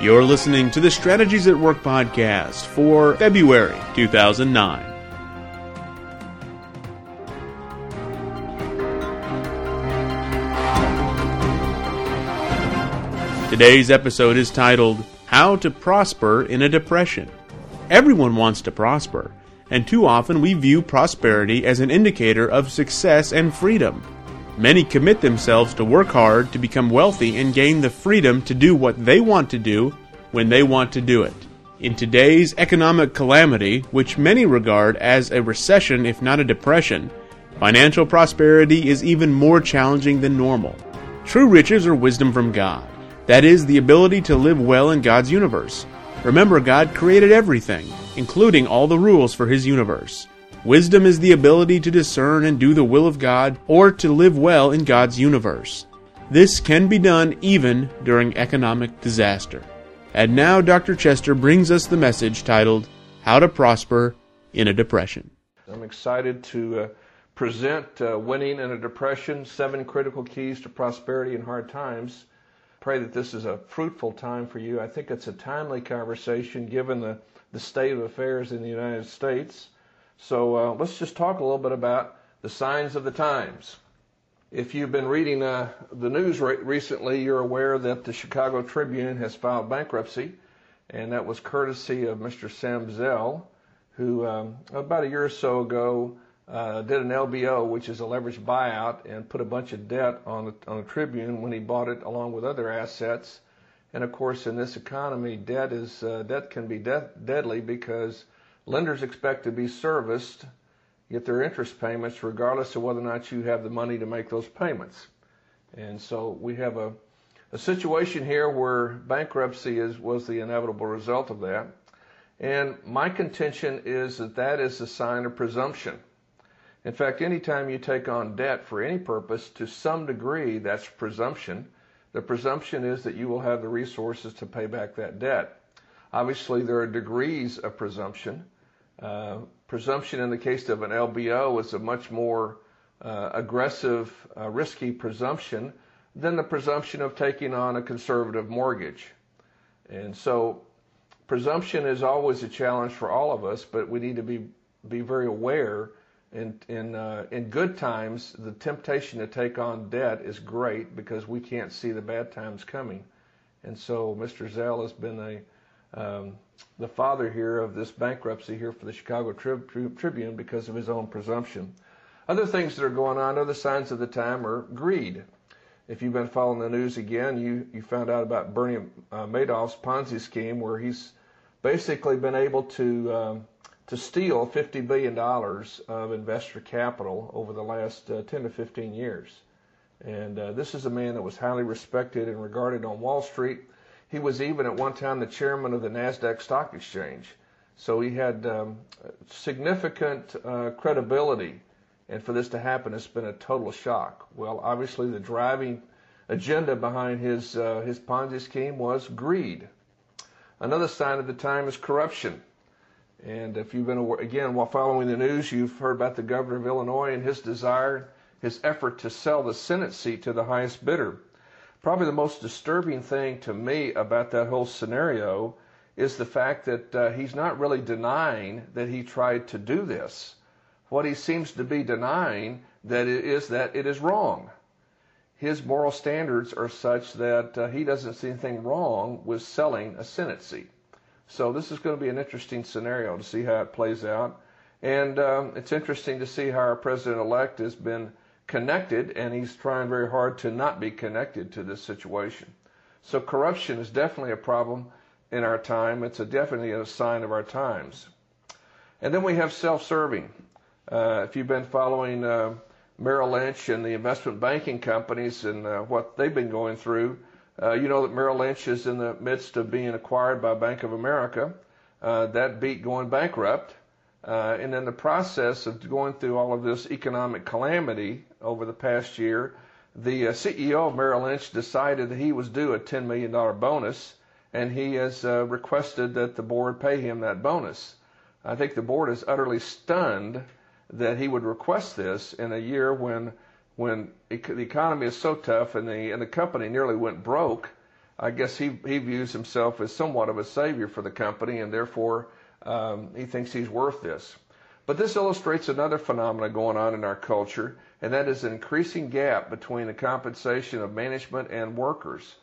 You're listening to the Strategies at Work podcast for February 2009. Today's episode is titled How to Prosper in a Depression. Everyone wants to prosper, and too often we view prosperity as an indicator of success and freedom. Many commit themselves to work hard to become wealthy and gain the freedom to do what they want to do when they want to do it. In today's economic calamity, which many regard as a recession if not a depression, financial prosperity is even more challenging than normal. True riches are wisdom from God. That is, the ability to live well in God's universe. Remember, God created everything, including all the rules for His universe. Wisdom is the ability to discern and do the will of God or to live well in God's universe. This can be done even during economic disaster. And now Dr. Chester brings us the message titled How to Prosper in a Depression. I'm excited to uh, present uh, Winning in a Depression Seven Critical Keys to Prosperity in Hard Times. Pray that this is a fruitful time for you. I think it's a timely conversation given the, the state of affairs in the United States. So uh, let's just talk a little bit about the signs of the times. If you've been reading uh, the news re- recently, you're aware that the Chicago Tribune has filed bankruptcy, and that was courtesy of Mr. Sam Zell, who um, about a year or so ago uh, did an LBO, which is a leveraged buyout, and put a bunch of debt on the, on the Tribune when he bought it along with other assets. And of course, in this economy, debt is uh, debt can be de- deadly because Lenders expect to be serviced, get their interest payments, regardless of whether or not you have the money to make those payments. And so we have a, a situation here where bankruptcy is, was the inevitable result of that. And my contention is that that is a sign of presumption. In fact, anytime you take on debt for any purpose, to some degree, that's presumption. The presumption is that you will have the resources to pay back that debt. Obviously, there are degrees of presumption. Uh, presumption in the case of an LBO is a much more uh, aggressive, uh, risky presumption than the presumption of taking on a conservative mortgage. And so, presumption is always a challenge for all of us, but we need to be be very aware. In in uh, in good times, the temptation to take on debt is great because we can't see the bad times coming. And so, Mr. Zell has been a um, the father here of this bankruptcy here for the Chicago Tribune because of his own presumption. Other things that are going on, other signs of the time are greed. If you've been following the news again, you, you found out about Bernie uh, Madoff's Ponzi scheme where he's basically been able to um, to steal $50 billion of investor capital over the last uh, 10 to 15 years. And uh, this is a man that was highly respected and regarded on Wall Street he was even at one time the chairman of the NASDAQ Stock Exchange. So he had um, significant uh, credibility. And for this to happen, it's been a total shock. Well, obviously, the driving agenda behind his, uh, his Ponzi scheme was greed. Another sign of the time is corruption. And if you've been, again, while following the news, you've heard about the governor of Illinois and his desire, his effort to sell the Senate seat to the highest bidder. Probably the most disturbing thing to me about that whole scenario is the fact that uh, he's not really denying that he tried to do this. What he seems to be denying that it is that it is wrong. His moral standards are such that uh, he doesn't see anything wrong with selling a Senate seat. So this is going to be an interesting scenario to see how it plays out. And um, it's interesting to see how our president-elect has been connected, and he's trying very hard to not be connected to this situation. So corruption is definitely a problem in our time. It's a definitely a sign of our times. And then we have self-serving. Uh, if you've been following uh, Merrill Lynch and the investment banking companies and uh, what they've been going through, uh, you know that Merrill Lynch is in the midst of being acquired by Bank of America. Uh, that beat going bankrupt. Uh, and in the process of going through all of this economic calamity over the past year, the uh, CEO of Merrill Lynch decided that he was due a $10 million bonus, and he has uh, requested that the board pay him that bonus. I think the board is utterly stunned that he would request this in a year when when the economy is so tough and the and the company nearly went broke. I guess he, he views himself as somewhat of a savior for the company, and therefore um, he thinks he's worth this. But this illustrates another phenomenon going on in our culture, and that is an increasing gap between the compensation of management and workers.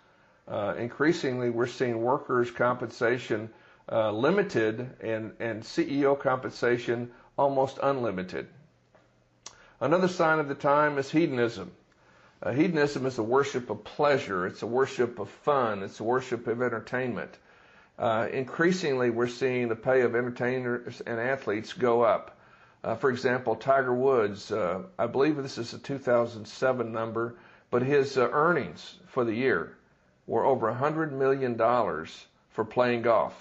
Uh, increasingly, we're seeing workers' compensation uh, limited and, and CEO compensation almost unlimited. Another sign of the time is hedonism. Uh, hedonism is a worship of pleasure, it's a worship of fun, it's a worship of entertainment. Uh, increasingly, we're seeing the pay of entertainers and athletes go up. Uh, for example, Tiger Woods, uh, I believe this is a 2007 number, but his uh, earnings for the year were over $100 million for playing golf.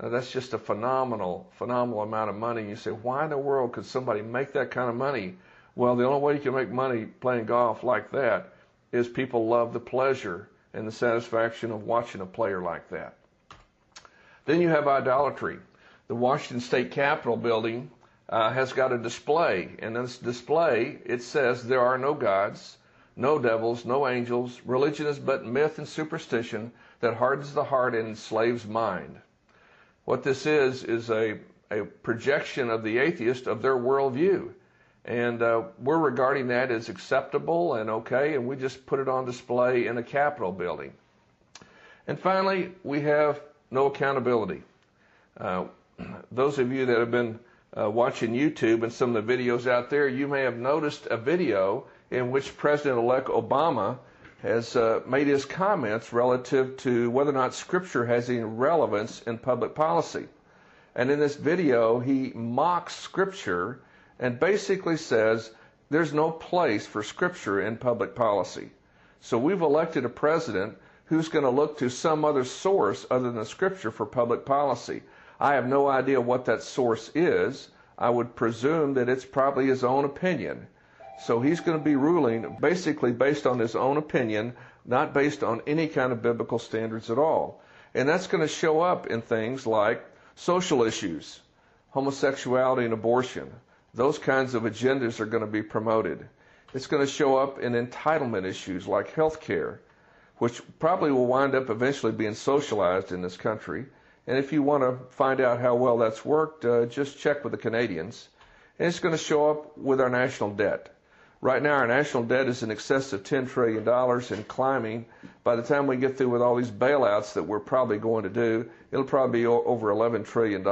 Now, that's just a phenomenal, phenomenal amount of money. You say, why in the world could somebody make that kind of money? Well, the only way you can make money playing golf like that is people love the pleasure and the satisfaction of watching a player like that. Then you have idolatry. The Washington State Capitol building uh, has got a display, and in this display it says there are no gods, no devils, no angels. Religion is but myth and superstition that hardens the heart and enslaves mind. What this is is a, a projection of the atheist of their worldview. And uh, we're regarding that as acceptable and okay, and we just put it on display in a Capitol building. And finally, we have no accountability. Uh, those of you that have been uh, watching YouTube and some of the videos out there, you may have noticed a video in which President-elect Obama has uh, made his comments relative to whether or not Scripture has any relevance in public policy. And in this video, he mocks Scripture and basically says there's no place for Scripture in public policy. So we've elected a president who's going to look to some other source other than Scripture for public policy. I have no idea what that source is. I would presume that it's probably his own opinion. So he's going to be ruling basically based on his own opinion, not based on any kind of biblical standards at all. And that's going to show up in things like social issues, homosexuality and abortion. Those kinds of agendas are going to be promoted. It's going to show up in entitlement issues like health care which probably will wind up eventually being socialized in this country. And if you want to find out how well that's worked, uh, just check with the Canadians. And it's going to show up with our national debt. Right now, our national debt is in excess of $10 trillion and climbing. By the time we get through with all these bailouts that we're probably going to do, it'll probably be over $11 trillion.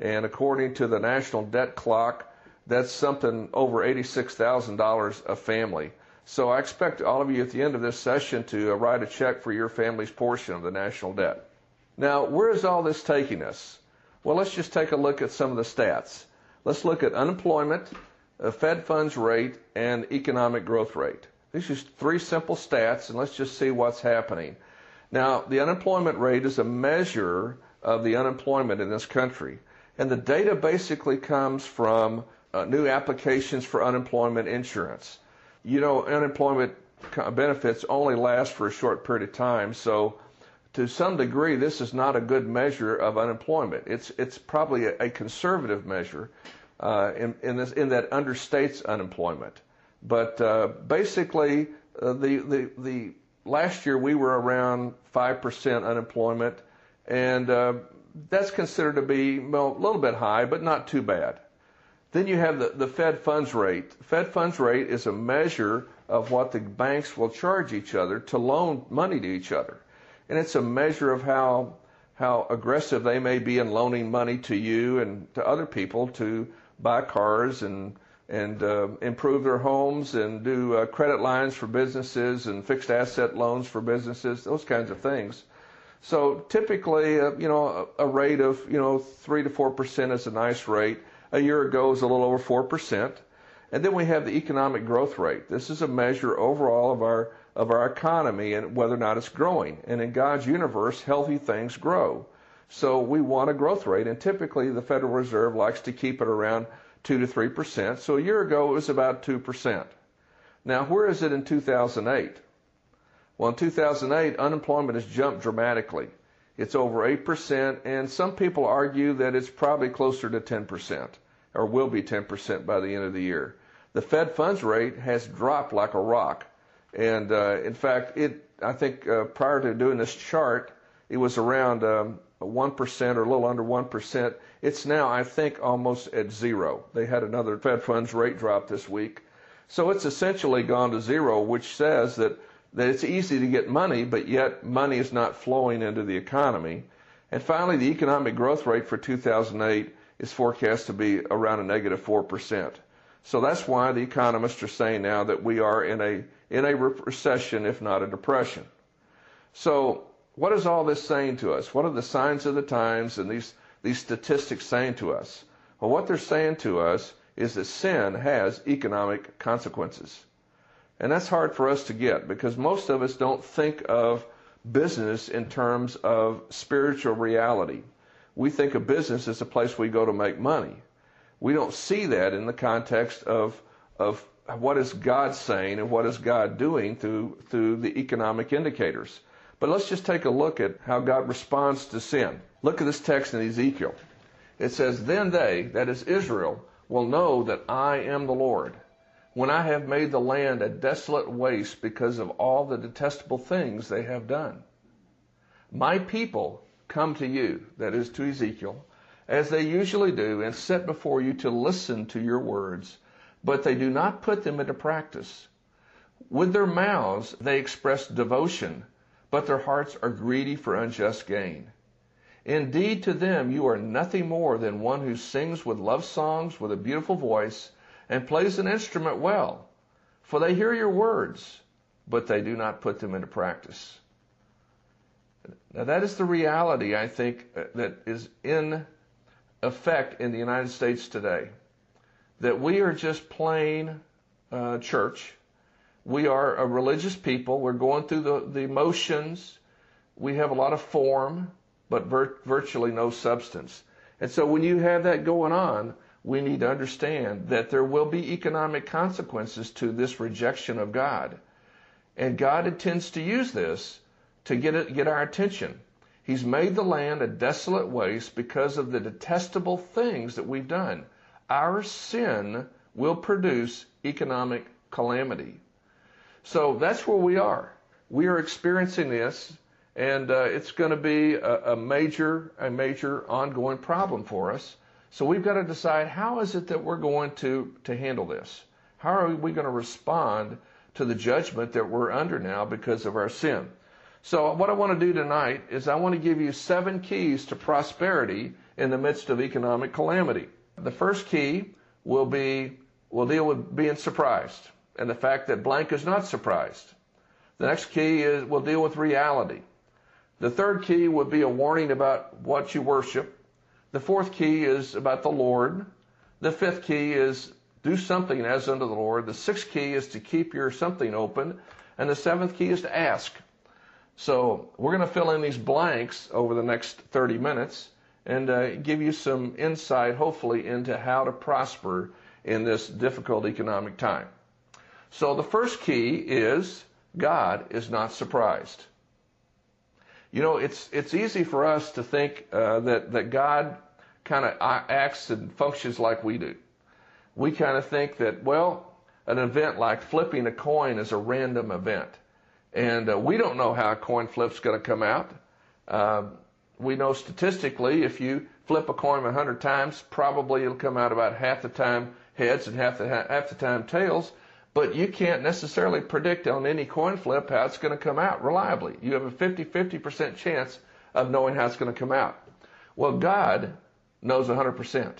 And according to the national debt clock, that's something over $86,000 a family. So I expect all of you at the end of this session to uh, write a check for your family's portion of the national debt. Now, where is all this taking us? Well, let's just take a look at some of the stats. Let's look at unemployment, uh, Fed funds rate, and economic growth rate. These are three simple stats, and let's just see what's happening. Now, the unemployment rate is a measure of the unemployment in this country. And the data basically comes from uh, new applications for unemployment insurance you know, unemployment benefits only last for a short period of time. So, to some degree, this is not a good measure of unemployment. It's it's probably a, a conservative measure uh, in in, this, in that understates unemployment. But uh, basically, uh, the the the last year we were around five percent unemployment, and uh, that's considered to be well, a little bit high, but not too bad. Then you have the, the Fed funds rate. Fed funds rate is a measure of what the banks will charge each other to loan money to each other. And it's a measure of how how aggressive they may be in loaning money to you and to other people to buy cars and and uh, improve their homes and do uh, credit lines for businesses and fixed asset loans for businesses, those kinds of things. So typically, uh, you know, a, a rate of you know three to four percent is a nice rate. A year ago was a little over 4%. And then we have the economic growth rate. This is a measure overall of our of our economy and whether or not it's growing. And in God's universe, healthy things grow. So we want a growth rate, and typically the Federal Reserve likes to keep it around two to three percent. So a year ago it was about two percent. Now where is it in 2008? Well, in 2008, unemployment has jumped dramatically. It's over 8%, and some people argue that it's probably closer to 10%, or will be 10% by the end of the year. The Fed funds rate has dropped like a rock, And uh, in fact, it I think uh, prior to doing this chart, it was around um, 1% or a little under 1%. It's now, I think, almost at zero. They had another Fed funds rate drop this week. So it's essentially gone to zero, which says that, that it's easy to get money, but yet money is not flowing into the economy. And finally, the economic growth rate for 2008 is forecast to be around a negative 4%. So that's why the economists are saying now that we are in a, in a recession, if not a depression. So what is all this saying to us? What are the signs of the times and these, these statistics saying to us? Well, what they're saying to us is that sin has economic consequences. And that's hard for us to get because most of us don't think of business in terms of spiritual reality. We think of business as a place we go to make money. We don't see that in the context of, of what is God saying and what is God doing through, through the economic indicators. But let's just take a look at how God responds to sin. Look at this text in Ezekiel. It says, Then they, that is Israel, will know that I am the Lord, when I have made the land a desolate waste because of all the detestable things they have done. My people come to you, that is to Ezekiel, as they usually do, and sit before you to listen to your words, but they do not put them into practice. With their mouths they express devotion, but their hearts are greedy for unjust gain. Indeed, to them you are nothing more than one who sings with love songs with a beautiful voice and plays an instrument well, for they hear your words, but they do not put them into practice. Now, that is the reality, I think, uh, that is in effect in the United States today. That we are just plain uh, church. We are a religious people. We're going through the, the motions. We have a lot of form but vir- virtually no substance. And so when you have that going on, we need to understand that there will be economic consequences to this rejection of God. And God intends to use this to get it, get our attention. He's made the land a desolate waste because of the detestable things that we've done. Our sin will produce economic calamity. So that's where we are. We are experiencing this and uh, it's going to be a, a, major, a major ongoing problem for us. So we've got to decide how is it that we're going to to handle this? How are we going to respond to the judgment that we're under now because of our sin? So what I want to do tonight is I want to give you seven keys to prosperity in the midst of economic calamity. The first key will be will deal with being surprised and the fact that blank is not surprised. The next key is will deal with reality. The third key would be a warning about what you worship. The fourth key is about the Lord. The fifth key is do something as unto the Lord. The sixth key is to keep your something open. And the seventh key is to ask. So we're going to fill in these blanks over the next 30 minutes and uh, give you some insight, hopefully, into how to prosper in this difficult economic time. So the first key is God is not surprised. You know, it's it's easy for us to think uh, that that God kind of acts and functions like we do. We kind of think that well, an event like flipping a coin is a random event, and uh, we don't know how a coin flip's going to come out. Uh, we know statistically, if you flip a coin a hundred times, probably it'll come out about half the time heads and half the half the time tails but you can't necessarily predict on any coin flip how it's going to come out reliably. You have a 50 50% chance of knowing how it's going to come out. Well, God knows 100%.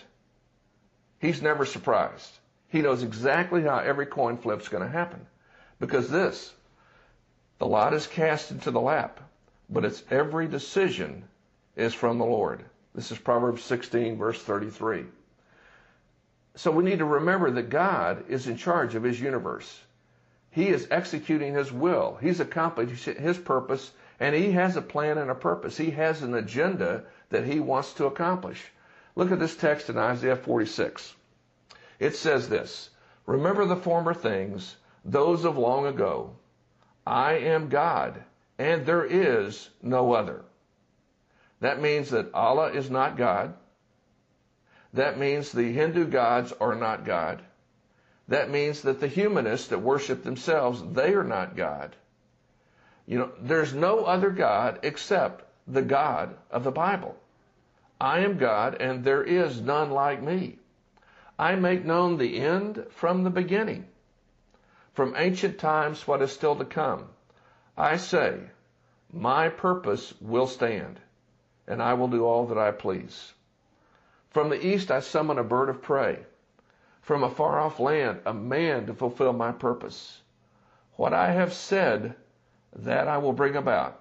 He's never surprised. He knows exactly how every coin flip is going to happen. Because this, the lot is cast into the lap, but its every decision is from the Lord. This is Proverbs 16, verse 33. So we need to remember that God is in charge of his universe. He is executing his will. He's accomplishing his purpose and he has a plan and a purpose. He has an agenda that he wants to accomplish. Look at this text in Isaiah 46. It says this, Remember the former things, those of long ago. I am God and there is no other. That means that Allah is not God. That means the Hindu gods are not God. that means that the humanists that worship themselves, they are not God. You know, there's no other God except the God of the Bible. I am God and there is none like me. I make known the end from the beginning, from ancient times what is still to come. I say, my purpose will stand, and I will do all that I please. From the east I summon a bird of prey. From a far off land, a man to fulfill my purpose. What I have said, that I will bring about.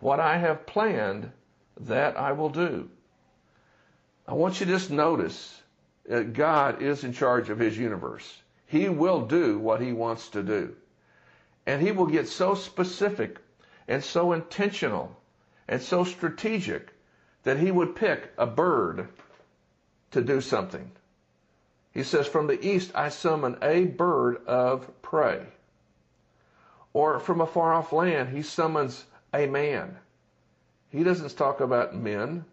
What I have planned, that I will do. I want you to just notice that God is in charge of his universe. He will do what he wants to do. And he will get so specific and so intentional and so strategic that he would pick a bird to do something. He says, From the east I summon a bird of prey. Or from a far off land, he summons a man. He doesn't talk about men.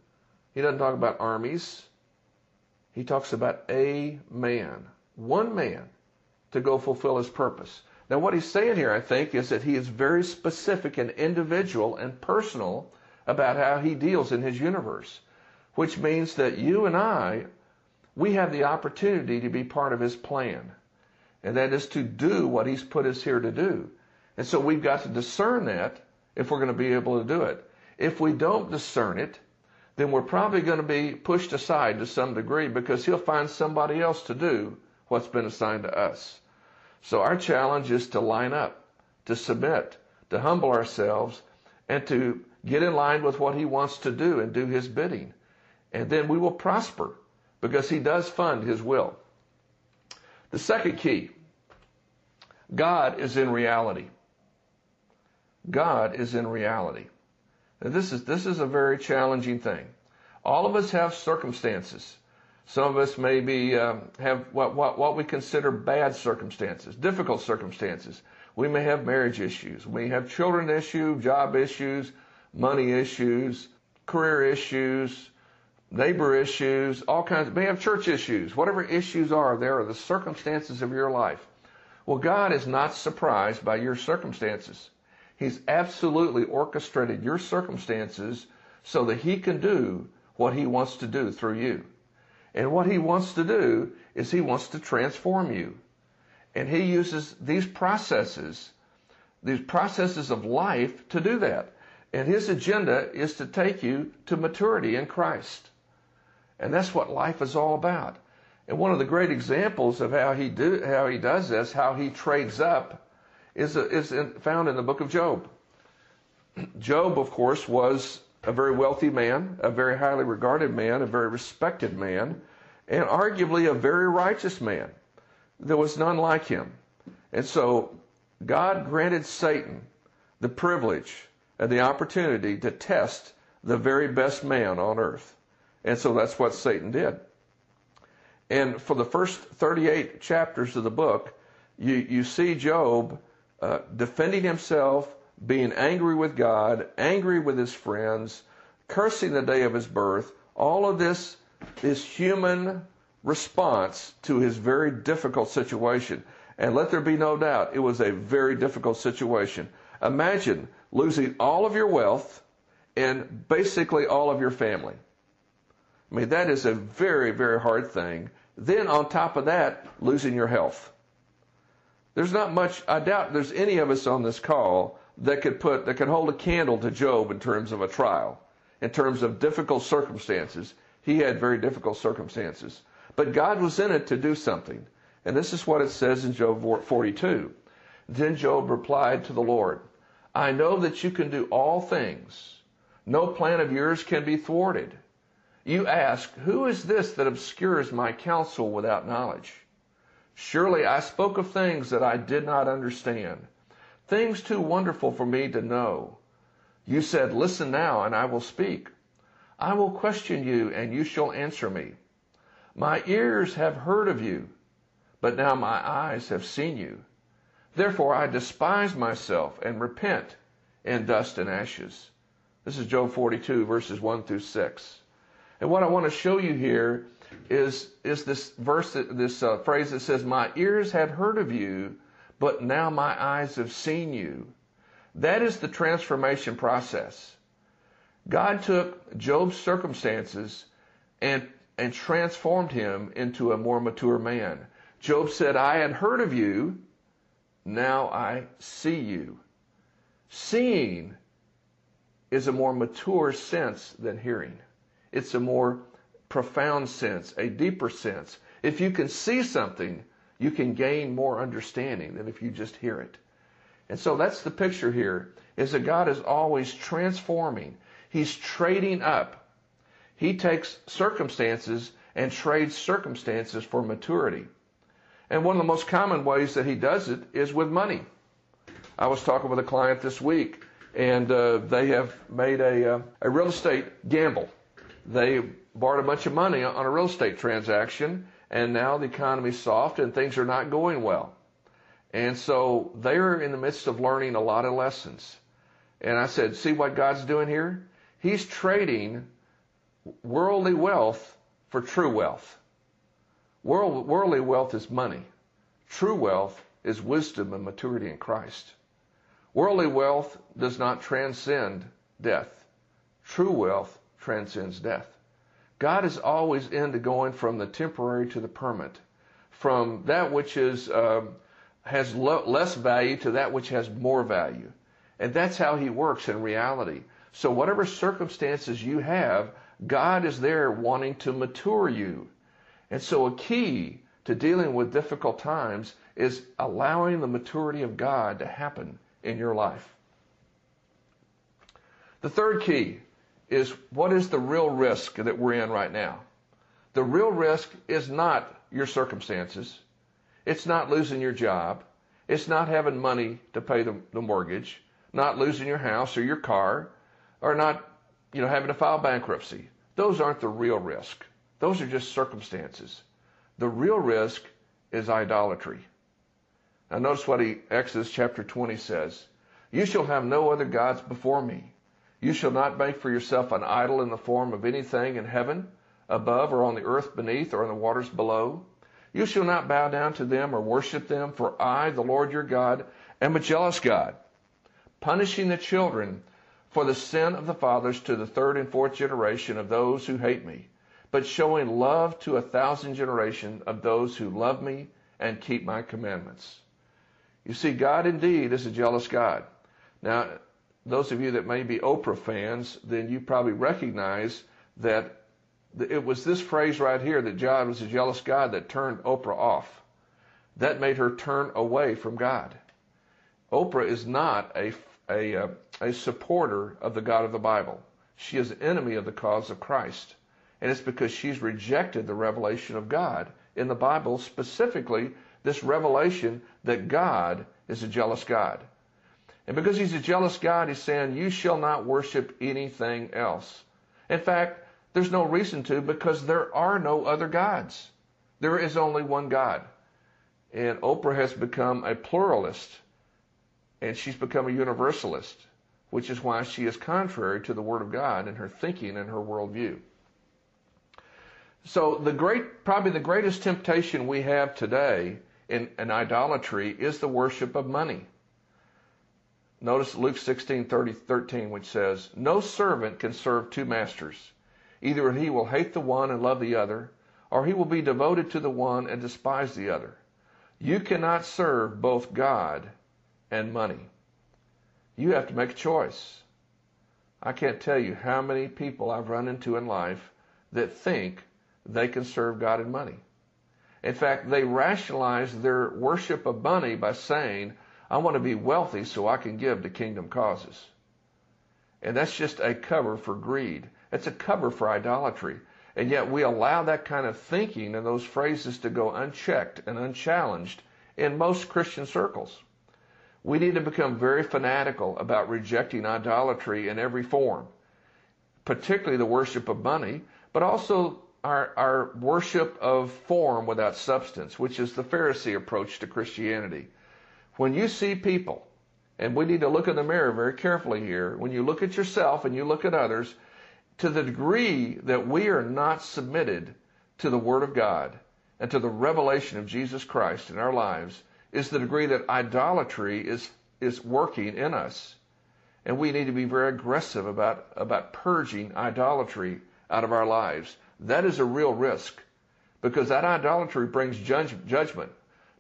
He doesn't talk about armies. He talks about a man, one man, to go fulfill his purpose. Now, what he's saying here, I think, is that he is very specific and individual and personal about how he deals in his universe, which means that you and I, we have the opportunity to be part of his plan. And that is to do what he's put us here to do. And so we've got to discern that if we're going to be able to do it. If we don't discern it, then we're probably going to be pushed aside to some degree because he'll find somebody else to do what's been assigned to us. So our challenge is to line up, to submit, to humble ourselves, and to get in line with what he wants to do and do his bidding. And then we will prosper because he does fund his will. The second key, God is in reality. God is in reality. This is, this is a very challenging thing. All of us have circumstances. Some of us maybe um, have what, what, what we consider bad circumstances, difficult circumstances. We may have marriage issues. We have children issues, job issues, money issues, career issues, neighbor issues, all kinds. Of, may have church issues. Whatever issues are, there are the circumstances of your life. Well, God is not surprised by your circumstances. He's absolutely orchestrated your circumstances so that He can do what He wants to do through you. And what He wants to do is He wants to transform you. And He uses these processes, these processes of life to do that. And His agenda is to take you to maturity in Christ. And that's what life is all about. And one of the great examples of how he do how he does this, how he trades up, is, is found in the book of Job. Job, of course, was a very wealthy man, a very highly regarded man, a very respected man, and arguably a very righteous man. There was none like him. And so God granted Satan the privilege and the opportunity to test the very best man on earth. And so that's what Satan did. And for the first 38 chapters of the book, you, you see Job uh, defending himself, being angry with God, angry with his friends, cursing the day of his birth. All of this is human response to his very difficult situation. And let there be no doubt, it was a very difficult situation. Imagine losing all of your wealth and basically all of your family. I mean, that is a very, very hard thing. Then on top of that, losing your health. There's not much, I doubt there's any of us on this call that could put, that could hold a candle to Job in terms of a trial, in terms of difficult circumstances. He had very difficult circumstances. But God was in it to do something. And this is what it says in Job 42. Then Job replied to the Lord, I know that you can do all things. No plan of yours can be thwarted. You ask, Who is this that obscures my counsel without knowledge? Surely I spoke of things that I did not understand, things too wonderful for me to know. You said, Listen now, and I will speak. I will question you, and you shall answer me. My ears have heard of you, but now my eyes have seen you. Therefore I despise myself and repent in dust and ashes. This is Job 42, verses 1 through 6. And what I want to show you here is, is this verse, this uh, phrase that says, My ears had heard of you, but now my eyes have seen you. That is the transformation process. God took Job's circumstances and, and transformed him into a more mature man. Job said, I had heard of you, now I see you. Seeing is a more mature sense than hearing. It's a more profound sense, a deeper sense. If you can see something, you can gain more understanding than if you just hear it. And so that's the picture here is that God is always transforming. He's trading up. He takes circumstances and trades circumstances for maturity. And one of the most common ways that he does it is with money. I was talking with a client this week, and uh, they have made a, uh, a real estate gamble. They borrowed a bunch of money on a real estate transaction, and now the economy's soft and things are not going well. And so they're in the midst of learning a lot of lessons. And I said, see what God's doing here? He's trading worldly wealth for true wealth. World, worldly wealth is money. True wealth is wisdom and maturity in Christ. Worldly wealth does not transcend death. True wealth transcends death. God is always into going from the temporary to the permanent, from that which is um, has lo- less value to that which has more value. And that's how he works in reality. So whatever circumstances you have, God is there wanting to mature you. And so a key to dealing with difficult times is allowing the maturity of God to happen in your life. The third key is what is the real risk that we're in right now? The real risk is not your circumstances. It's not losing your job. It's not having money to pay the, the mortgage, not losing your house or your car, or not, you know, having to file bankruptcy. Those aren't the real risk. Those are just circumstances. The real risk is idolatry. Now notice what he, Exodus chapter 20 says. You shall have no other gods before me. You shall not make for yourself an idol in the form of anything in heaven, above, or on the earth beneath, or in the waters below. You shall not bow down to them or worship them, for I, the Lord your God, am a jealous God, punishing the children for the sin of the fathers to the third and fourth generation of those who hate me, but showing love to a thousand generation of those who love me and keep my commandments. You see, God indeed is a jealous God. Now, those of you that may be Oprah fans, then you probably recognize that it was this phrase right here that God was a jealous God that turned Oprah off. That made her turn away from God. Oprah is not a, a, uh, a supporter of the God of the Bible. She is an enemy of the cause of Christ. And it's because she's rejected the revelation of God in the Bible, specifically this revelation that God is a jealous God. And because he's a jealous God, he's saying, You shall not worship anything else. In fact, there's no reason to because there are no other gods. There is only one God. And Oprah has become a pluralist and she's become a universalist, which is why she is contrary to the Word of God in her thinking and her worldview. So the great, probably the greatest temptation we have today in, in idolatry is the worship of money. Notice Luke 16, 30, 13, which says, No servant can serve two masters. Either he will hate the one and love the other, or he will be devoted to the one and despise the other. You cannot serve both God and money. You have to make a choice. I can't tell you how many people I've run into in life that think they can serve God and money. In fact, they rationalize their worship of money by saying, I want to be wealthy so I can give to kingdom causes. And that's just a cover for greed. It's a cover for idolatry. And yet we allow that kind of thinking and those phrases to go unchecked and unchallenged in most Christian circles. We need to become very fanatical about rejecting idolatry in every form, particularly the worship of money, but also our, our worship of form without substance, which is the Pharisee approach to Christianity. When you see people, and we need to look in the mirror very carefully here, when you look at yourself and you look at others, to the degree that we are not submitted to the Word of God and to the revelation of Jesus Christ in our lives is the degree that idolatry is, is working in us. And we need to be very aggressive about, about purging idolatry out of our lives. That is a real risk because that idolatry brings judgment.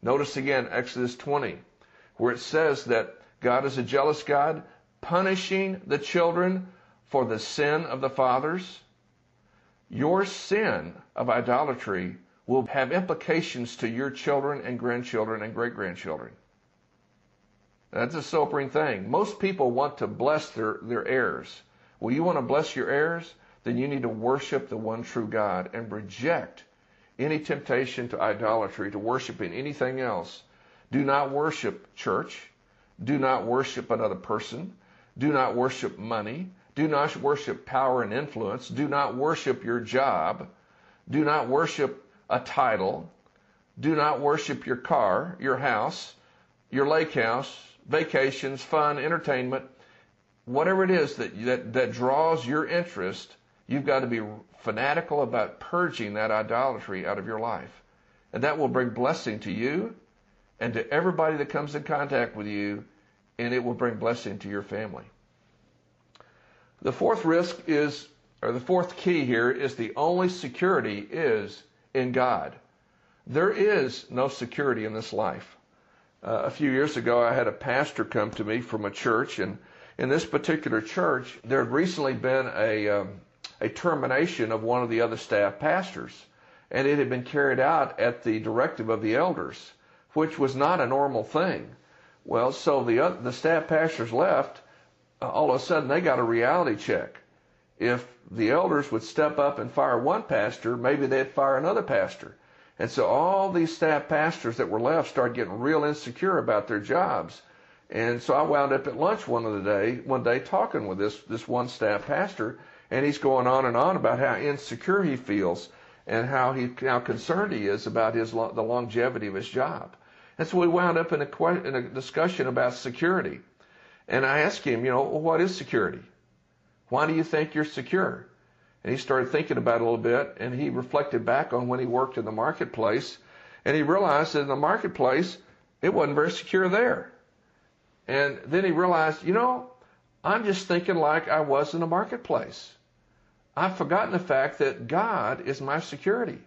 Notice again Exodus 20, where it says that God is a jealous God, punishing the children for the sin of the fathers. Your sin of idolatry will have implications to your children and grandchildren and great grandchildren. That's a sobering thing. Most people want to bless their, their heirs. Well, you want to bless your heirs? Then you need to worship the one true God and reject any temptation to idolatry, to worshiping anything else. Do not worship church. Do not worship another person. Do not worship money. Do not worship power and influence. Do not worship your job. Do not worship a title. Do not worship your car, your house, your lake house, vacations, fun, entertainment. Whatever it is that, that, that draws your interest, you've got to be fanatical about purging that idolatry out of your life. And that will bring blessing to you and to everybody that comes in contact with you, and it will bring blessing to your family. The fourth risk is, or the fourth key here is the only security is in God. There is no security in this life. Uh, a few years ago, I had a pastor come to me from a church, and in this particular church, there had recently been a, um, a termination of one of the other staff pastors, and it had been carried out at the directive of the elders, which was not a normal thing. Well, so the uh, the staff pastors left. Uh, all of a sudden, they got a reality check. If the elders would step up and fire one pastor, maybe they'd fire another pastor. And so all these staff pastors that were left started getting real insecure about their jobs. And so I wound up at lunch one of the day, one day talking with this, this one staff pastor, and he's going on and on about how insecure he feels and how he, how concerned he is about his, the longevity of his job. And so we wound up in a, in a discussion about security. And I asked him, you know, well, what is security? Why do you think you're secure? And he started thinking about it a little bit, and he reflected back on when he worked in the marketplace, and he realized that in the marketplace, it wasn't very secure there. And then he realized, you know, I'm just thinking like I was in the marketplace. I've forgotten the fact that God is my security.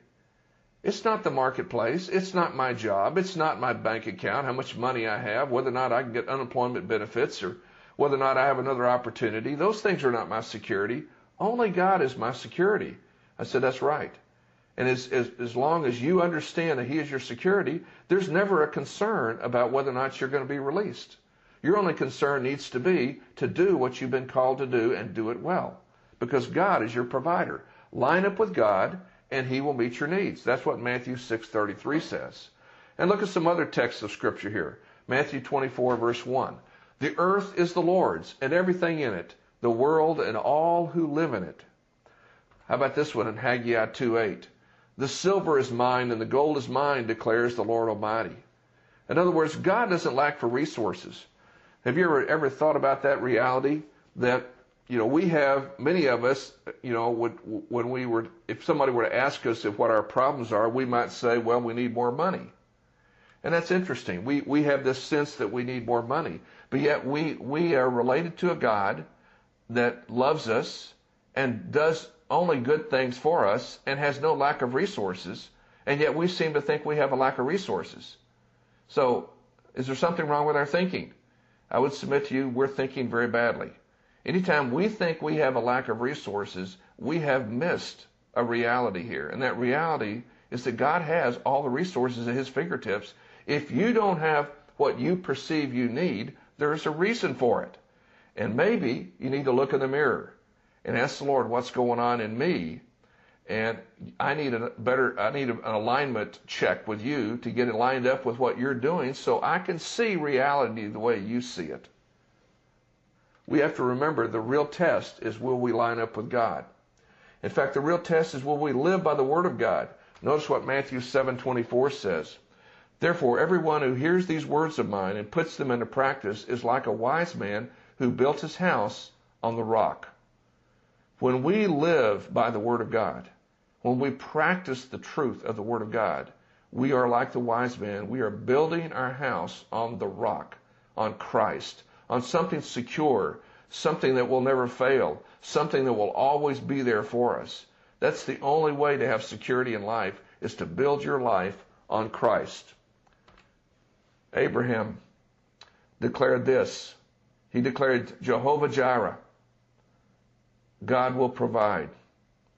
It's not the marketplace. It's not my job. It's not my bank account, how much money I have, whether or not I can get unemployment benefits or whether or not I have another opportunity. Those things are not my security. Only God is my security. I said, That's right. And as, as, as long as you understand that He is your security, there's never a concern about whether or not you're going to be released. Your only concern needs to be to do what you've been called to do and do it well. Because God is your provider. Line up with God and He will meet your needs. That's what Matthew 6.33 says. And look at some other texts of Scripture here. Matthew 24 verse 1. The earth is the Lord's and everything in it, the world and all who live in it. How about this one in Haggai 2:8? The silver is mine and the gold is mine, declares the Lord Almighty. In other words, God doesn't lack for resources. Have you ever ever thought about that reality that you know we have many of us you know when, when we were if somebody were to ask us if what our problems are, we might say, well, we need more money. And that's interesting. We we have this sense that we need more money. But yet we, we are related to a God that loves us and does only good things for us and has no lack of resources. And yet we seem to think we have a lack of resources. So is there something wrong with our thinking? I would submit to you we're thinking very badly. Anytime we think we have a lack of resources, we have missed a reality here. And that reality is that God has all the resources at his fingertips. If you don't have what you perceive you need, there's a reason for it. And maybe you need to look in the mirror and ask the Lord, what's going on in me? And I need a better, I need an alignment check with you to get it lined up with what you're doing so I can see reality the way you see it. We have to remember the real test is will we line up with God? In fact, the real test is will we live by the Word of God? Notice what Matthew 7:24 says. Therefore, everyone who hears these words of mine and puts them into practice is like a wise man who built his house on the rock. When we live by the Word of God, when we practice the truth of the Word of God, we are like the wise man. We are building our house on the rock, on Christ, on something secure, something that will never fail, something that will always be there for us. That's the only way to have security in life is to build your life on Christ. Abraham declared this. He declared Jehovah Jireh. God will provide.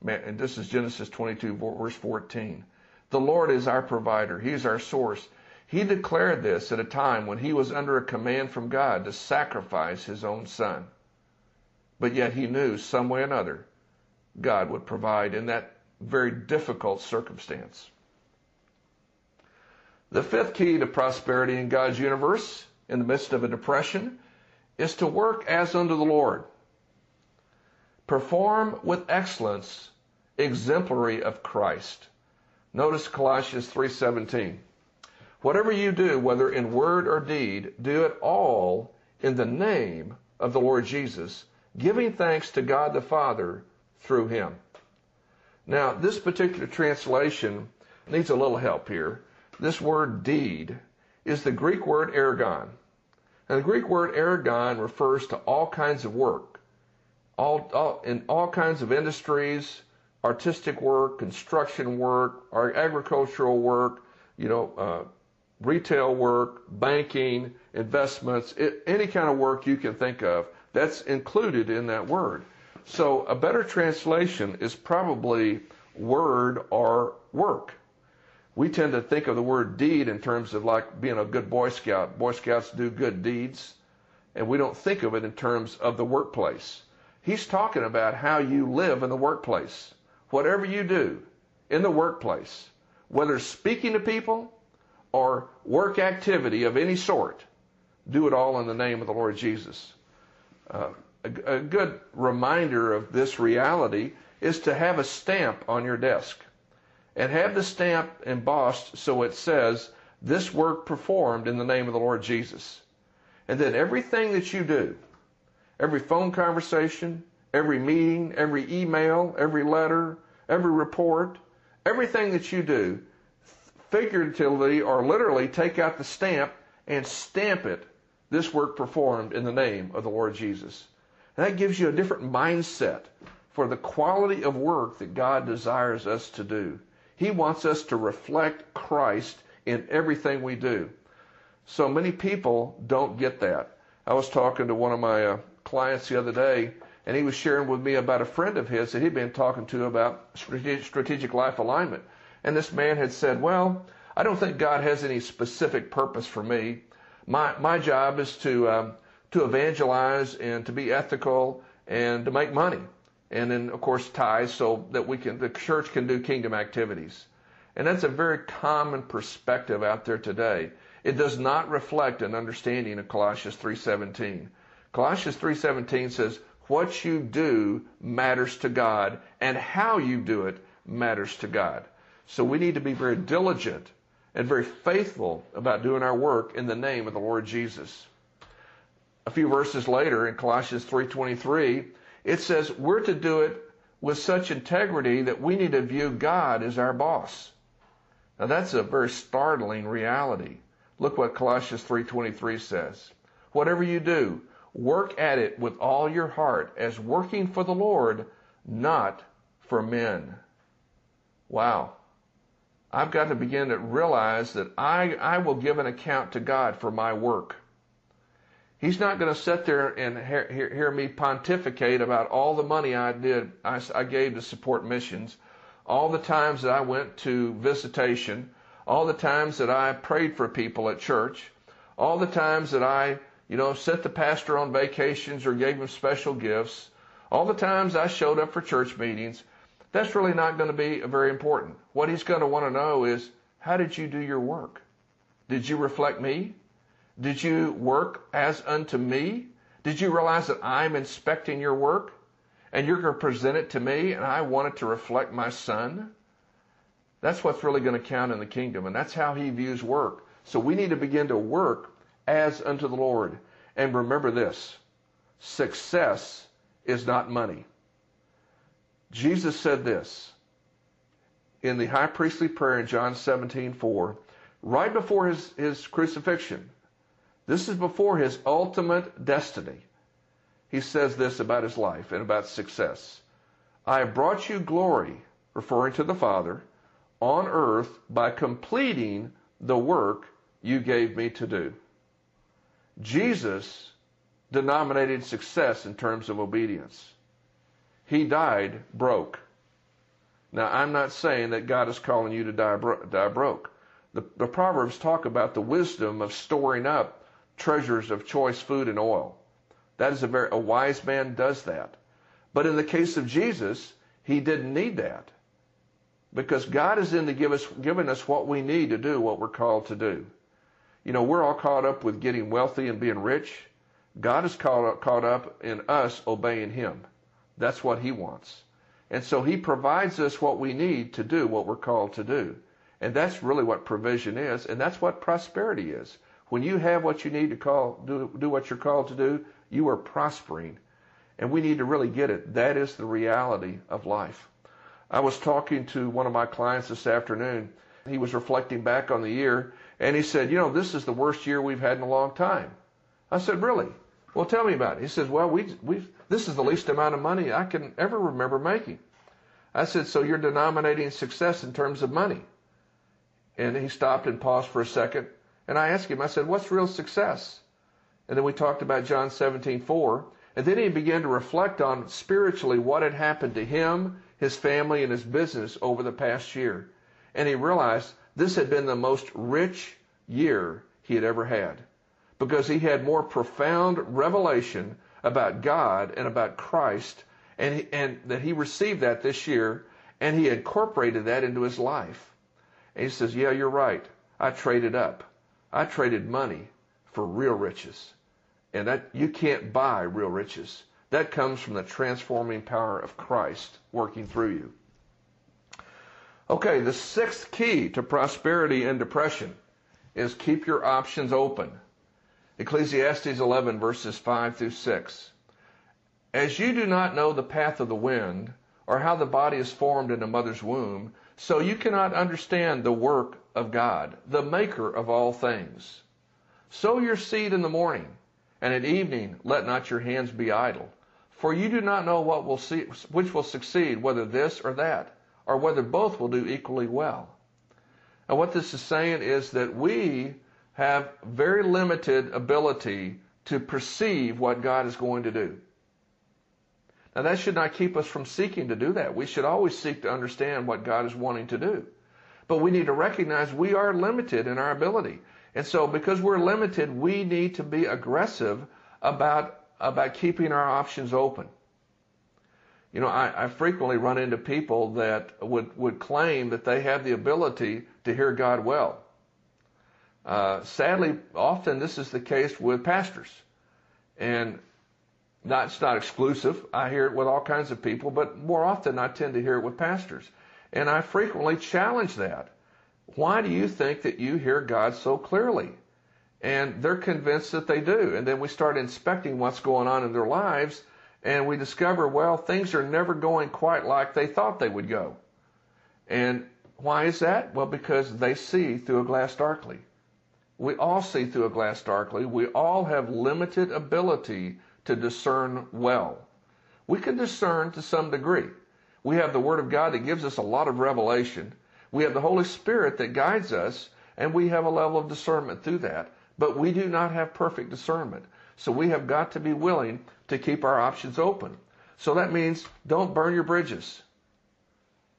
And this is Genesis 22, verse 14. The Lord is our provider. He's our source. He declared this at a time when he was under a command from God to sacrifice his own son. But yet he knew some way or another God would provide in that very difficult circumstance. The fifth key to prosperity in God's universe in the midst of a depression is to work as unto the Lord. Perform with excellence, exemplary of Christ. Notice Colossians 3:17. Whatever you do, whether in word or deed, do it all in the name of the Lord Jesus, giving thanks to God the Father through him. Now, this particular translation needs a little help here. This word deed is the Greek word ergon. And the Greek word ergon refers to all kinds of work, all, all, in all kinds of industries, artistic work, construction work, or agricultural work, you know, uh, retail work, banking, investments, it, any kind of work you can think of, that's included in that word. So a better translation is probably word or work. We tend to think of the word deed in terms of like being a good Boy Scout. Boy Scouts do good deeds, and we don't think of it in terms of the workplace. He's talking about how you live in the workplace whatever you do in the workplace, whether speaking to people or work activity of any sort, do it all in the name of the Lord Jesus. Uh, a, a good reminder of this reality is to have a stamp on your desk and have the stamp embossed so it says, This work performed in the name of the Lord Jesus. And then everything that you do, every phone conversation, every meeting, every email, every letter, every report, everything that you do, figuratively or literally take out the stamp and stamp it, this work performed in the name of the Lord Jesus. And that gives you a different mindset for the quality of work that God desires us to do. He wants us to reflect Christ in everything we do. So many people don't get that. I was talking to one of my uh, clients the other day, and he was sharing with me about a friend of his that he'd been talking to about strategic life alignment. And this man had said, Well, I don't think God has any specific purpose for me. My, my job is to, um, to evangelize and to be ethical and to make money. And then, of course, tithe so that we can, the church can do kingdom activities. And that's a very common perspective out there today. It does not reflect an understanding of Colossians 3.17. Colossians 3.17 says, what you do matters to God, and how you do it matters to God. So we need to be very diligent and very faithful about doing our work in the name of the Lord Jesus. A few verses later in Colossians 3:23, it says we're to do it with such integrity that we need to view God as our boss. Now that's a very startling reality. Look what Colossians 3:23 says. Whatever you do, Work at it with all your heart as working for the Lord, not for men. Wow. I've got to begin to realize that I, I will give an account to God for my work. He's not going to sit there and hear, hear, hear, me pontificate about all the money I did, I, I gave to support missions, all the times that I went to visitation, all the times that I prayed for people at church, all the times that I you know, sent the pastor on vacations or gave him special gifts. All the times I showed up for church meetings, that's really not going to be very important. What he's going to want to know is, how did you do your work? Did you reflect me? Did you work as unto me? Did you realize that I'm inspecting your work and you're going to present it to me and I want it to reflect my son? That's what's really going to count in the kingdom and that's how he views work. So we need to begin to work as unto the Lord. And remember this success is not money. Jesus said this in the high priestly prayer in John 17:4, right before his, his crucifixion. This is before his ultimate destiny. He says this about his life and about success. I have brought you glory, referring to the Father, on earth by completing the work you gave me to do. Jesus denominated success in terms of obedience. He died broke. Now, I'm not saying that God is calling you to die, bro- die broke. The, the Proverbs talk about the wisdom of storing up treasures of choice food and oil. That is a very, a wise man does that. But in the case of Jesus, he didn't need that. Because God is in to give us, giving us what we need to do what we're called to do. You know, we're all caught up with getting wealthy and being rich. God is caught up, caught up in us obeying Him. That's what He wants. And so He provides us what we need to do what we're called to do. And that's really what provision is, and that's what prosperity is. When you have what you need to call, do, do what you're called to do, you are prospering. And we need to really get it. That is the reality of life. I was talking to one of my clients this afternoon. He was reflecting back on the year, and he said, You know, this is the worst year we've had in a long time. I said, Really? Well, tell me about it. He says, Well, we, we, this is the least amount of money I can ever remember making. I said, So you're denominating success in terms of money? And he stopped and paused for a second. And I asked him, I said, What's real success? And then we talked about John 17, 4. And then he began to reflect on spiritually what had happened to him, his family, and his business over the past year. And he realized this had been the most rich year he had ever had because he had more profound revelation about God and about Christ, and, and that he received that this year, and he incorporated that into his life. And he says, Yeah, you're right. I traded up. I traded money for real riches. And that you can't buy real riches. That comes from the transforming power of Christ working through you. Okay, the sixth key to prosperity and depression is keep your options open. Ecclesiastes 11 verses 5 through 6. As you do not know the path of the wind, or how the body is formed in a mother's womb, so you cannot understand the work of God, the maker of all things. Sow your seed in the morning, and at evening let not your hands be idle. For you do not know what will see, which will succeed, whether this or that, or whether both will do equally well. And what this is saying is that we have very limited ability to perceive what God is going to do. Now that should not keep us from seeking to do that. We should always seek to understand what God is wanting to do. But we need to recognize we are limited in our ability. And so because we're limited, we need to be aggressive about, about keeping our options open. You know, I, I frequently run into people that would, would claim that they have the ability to hear God well. Uh, sadly, often this is the case with pastors. And not, it's not exclusive. I hear it with all kinds of people, but more often I tend to hear it with pastors. And I frequently challenge that. Why do you think that you hear God so clearly? And they're convinced that they do. And then we start inspecting what's going on in their lives, and we discover, well, things are never going quite like they thought they would go. And why is that? Well, because they see through a glass darkly. We all see through a glass darkly. We all have limited ability to discern well. We can discern to some degree. We have the Word of God that gives us a lot of revelation. We have the Holy Spirit that guides us, and we have a level of discernment through that. But we do not have perfect discernment. So we have got to be willing to keep our options open. So that means don't burn your bridges.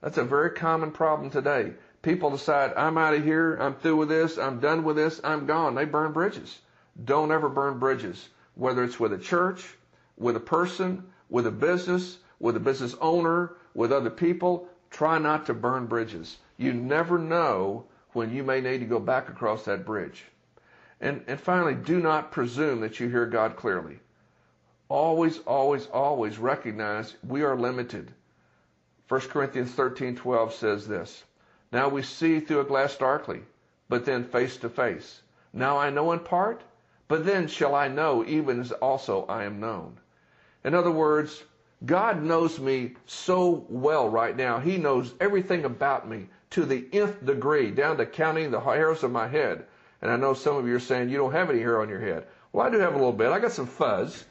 That's a very common problem today. People decide, I'm out of here, I'm through with this, I'm done with this, I'm gone. They burn bridges. Don't ever burn bridges, whether it's with a church, with a person, with a business, with a business owner, with other people. Try not to burn bridges. You never know when you may need to go back across that bridge. And, and finally, do not presume that you hear God clearly. Always, always, always recognize we are limited. 1 Corinthians 13:12 says this. Now we see through a glass darkly, but then face to face. Now I know in part, but then shall I know even as also I am known. In other words, God knows me so well right now. He knows everything about me to the nth degree, down to counting the hairs of my head. And I know some of you are saying you don't have any hair on your head. Well, I do have a little bit. I got some fuzz.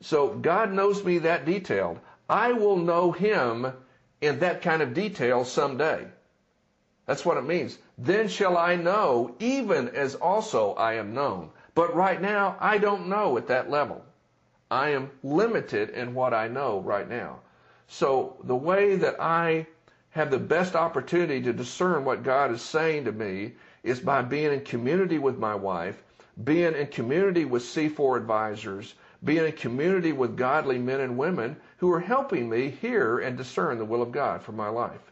So God knows me that detailed. I will know Him in that kind of detail someday. That's what it means. Then shall I know, even as also I am known. But right now, I don't know at that level. I am limited in what I know right now. So the way that I have the best opportunity to discern what God is saying to me is by being in community with my wife, being in community with C4 advisors, being in community with godly men and women who are helping me hear and discern the will of God for my life.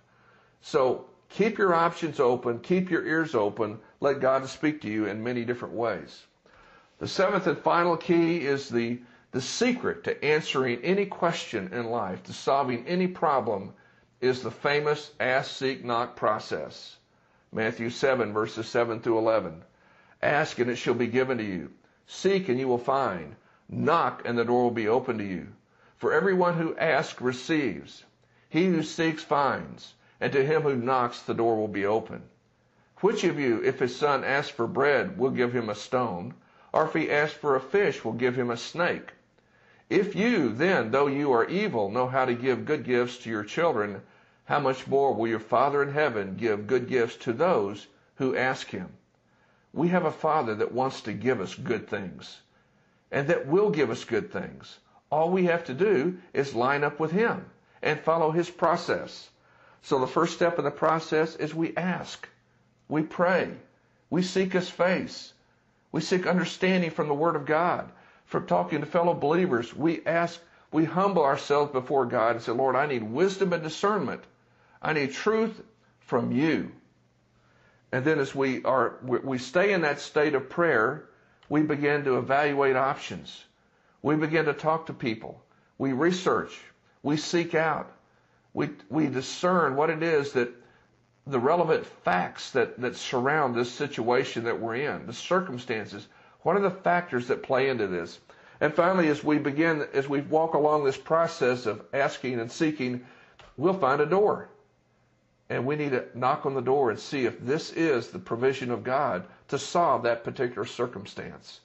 So keep your options open, keep your ears open, let God speak to you in many different ways. The seventh and final key is the, the secret to answering any question in life, to solving any problem, is the famous ask, seek, knock process. Matthew 7, verses 7 through 11. Ask and it shall be given to you. Seek and you will find. Knock and the door will be open to you. For everyone who asks receives. He who seeks finds. And to him who knocks the door will be open. Which of you, if his son asks for bread, will give him a stone? Or if he asks for a fish, will give him a snake? If you, then, though you are evil, know how to give good gifts to your children, how much more will your Father in heaven give good gifts to those who ask him? We have a Father that wants to give us good things and that will give us good things. All we have to do is line up with Him and follow His process. So the first step in the process is we ask, we pray, we seek His face, we seek understanding from the Word of God, from talking to fellow believers. We ask, we humble ourselves before God and say, Lord, I need wisdom and discernment. I need truth from you. And then as we are, we stay in that state of prayer, we begin to evaluate options. We begin to talk to people. We research. We seek out. We, we discern what it is that the relevant facts that, that surround this situation that we're in, the circumstances. What are the factors that play into this? And finally, as we begin, as we walk along this process of asking and seeking, we'll find a door. And we need to knock on the door and see if this is the provision of God to solve that particular circumstance.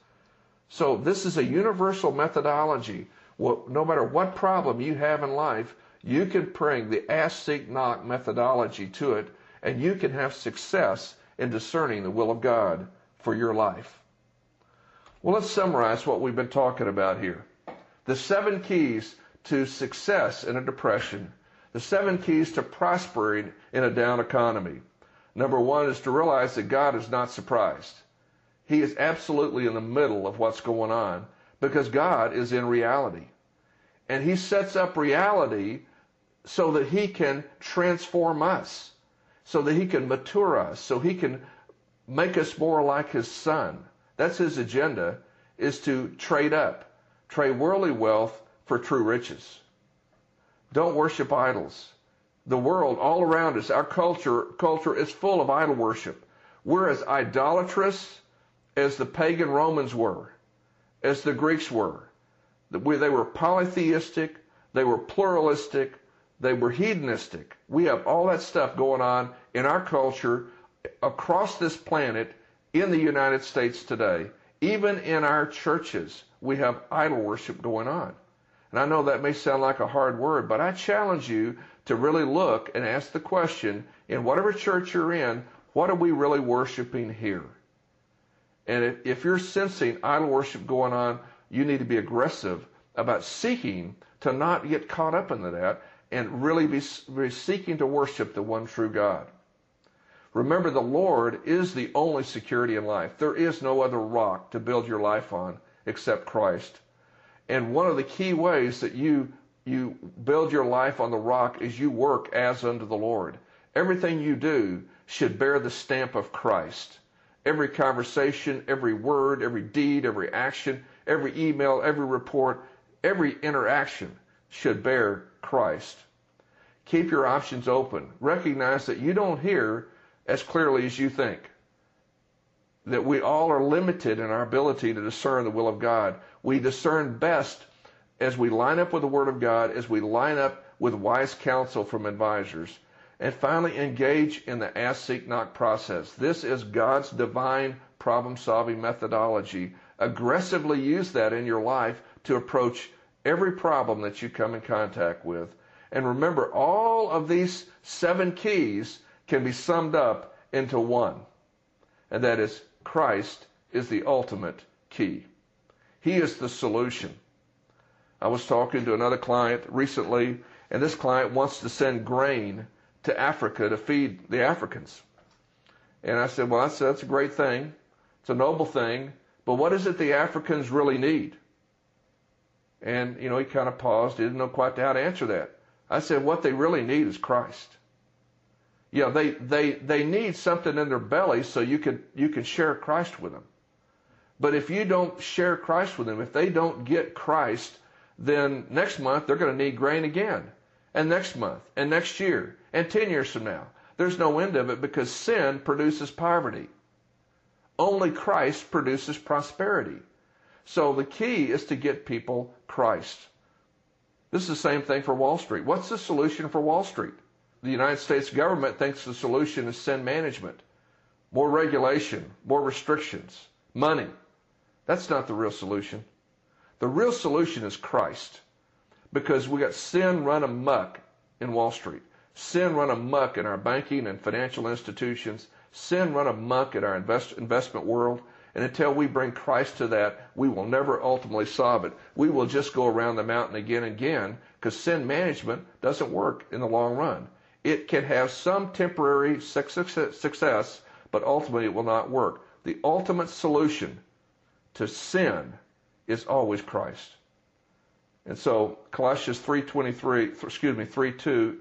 So this is a universal methodology. no matter what problem you have in life, you can bring the ask, seek, knock methodology to it, and you can have success in discerning the will of God for your life. Well, let's summarize what we've been talking about here. The seven keys to success in a depression, the seven keys to prospering in a down economy. Number one is to realize that God is not surprised. He is absolutely in the middle of what's going on because God is in reality. And He sets up reality so that He can transform us, so that He can mature us, so He can make us more like His Son. That's His agenda, is to trade up, trade worldly wealth for true riches. Don't worship idols the world all around us, our culture, culture is full of idol worship. We're as idolatrous as the pagan Romans were, as the Greeks were. They were polytheistic, they were pluralistic, they were hedonistic. We have all that stuff going on in our culture across this planet in the United States today. Even in our churches, we have idol worship going on. And I know that may sound like a hard word, but I challenge you to really look and ask the question in whatever church you're in, what are we really worshiping here? And if, if you're sensing idol worship going on, you need to be aggressive about seeking to not get caught up into that and really be, be seeking to worship the one true God. Remember, the Lord is the only security in life. There is no other rock to build your life on except Christ. And one of the key ways that you you build your life on the rock is you work as unto the Lord. Everything you do should bear the stamp of Christ. Every conversation, every word, every deed, every action, every email, every report, every interaction should bear Christ. Keep your options open. Recognize that you don't hear as clearly as you think. That we all are limited in our ability to discern the will of God. We discern best as we line up with the Word of God, as we line up with wise counsel from advisors, and finally engage in the ask, seek, knock process. This is God's divine problem solving methodology. Aggressively use that in your life to approach every problem that you come in contact with. And remember, all of these seven keys can be summed up into one, and that is Christ is the ultimate key. He is the solution. I was talking to another client recently, and this client wants to send grain to Africa to feed the Africans. And I said, Well, that's, that's a great thing. It's a noble thing. But what is it the Africans really need? And, you know, he kind of paused. He didn't know quite how to answer that. I said, What they really need is Christ. You know, they, they, they need something in their belly so you can, you can share Christ with them. But if you don't share Christ with them, if they don't get Christ, then next month they're going to need grain again. And next month, and next year, and 10 years from now. There's no end of it because sin produces poverty. Only Christ produces prosperity. So the key is to get people Christ. This is the same thing for Wall Street. What's the solution for Wall Street? The United States government thinks the solution is sin management, more regulation, more restrictions, money. That's not the real solution. The real solution is Christ because we got sin run amuck in Wall Street. Sin run amuck in our banking and financial institutions. Sin run amuck in our invest, investment world. And until we bring Christ to that, we will never ultimately solve it. We will just go around the mountain again and again because sin management doesn't work in the long run. It can have some temporary success, but ultimately it will not work. The ultimate solution to sin is always Christ. And so Colossians 3:23, excuse me, 3:2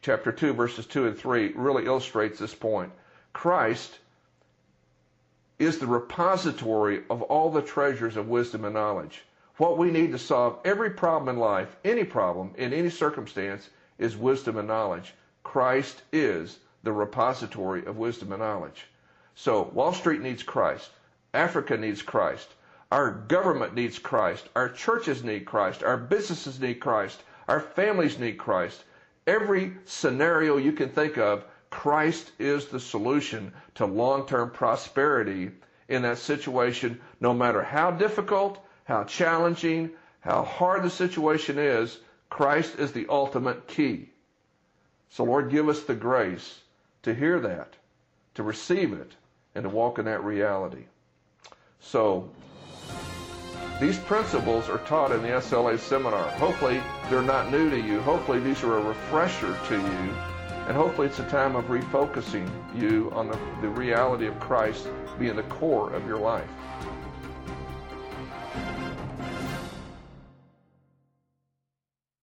chapter 2 verses 2 and 3 really illustrates this point. Christ is the repository of all the treasures of wisdom and knowledge. What we need to solve every problem in life, any problem in any circumstance is wisdom and knowledge. Christ is the repository of wisdom and knowledge. So Wall Street needs Christ. Africa needs Christ. Our government needs Christ. Our churches need Christ. Our businesses need Christ. Our families need Christ. Every scenario you can think of, Christ is the solution to long term prosperity in that situation, no matter how difficult, how challenging, how hard the situation is. Christ is the ultimate key. So, Lord, give us the grace to hear that, to receive it, and to walk in that reality. So, these principles are taught in the SLA seminar. Hopefully, they're not new to you. Hopefully, these are a refresher to you. And hopefully, it's a time of refocusing you on the, the reality of Christ being the core of your life.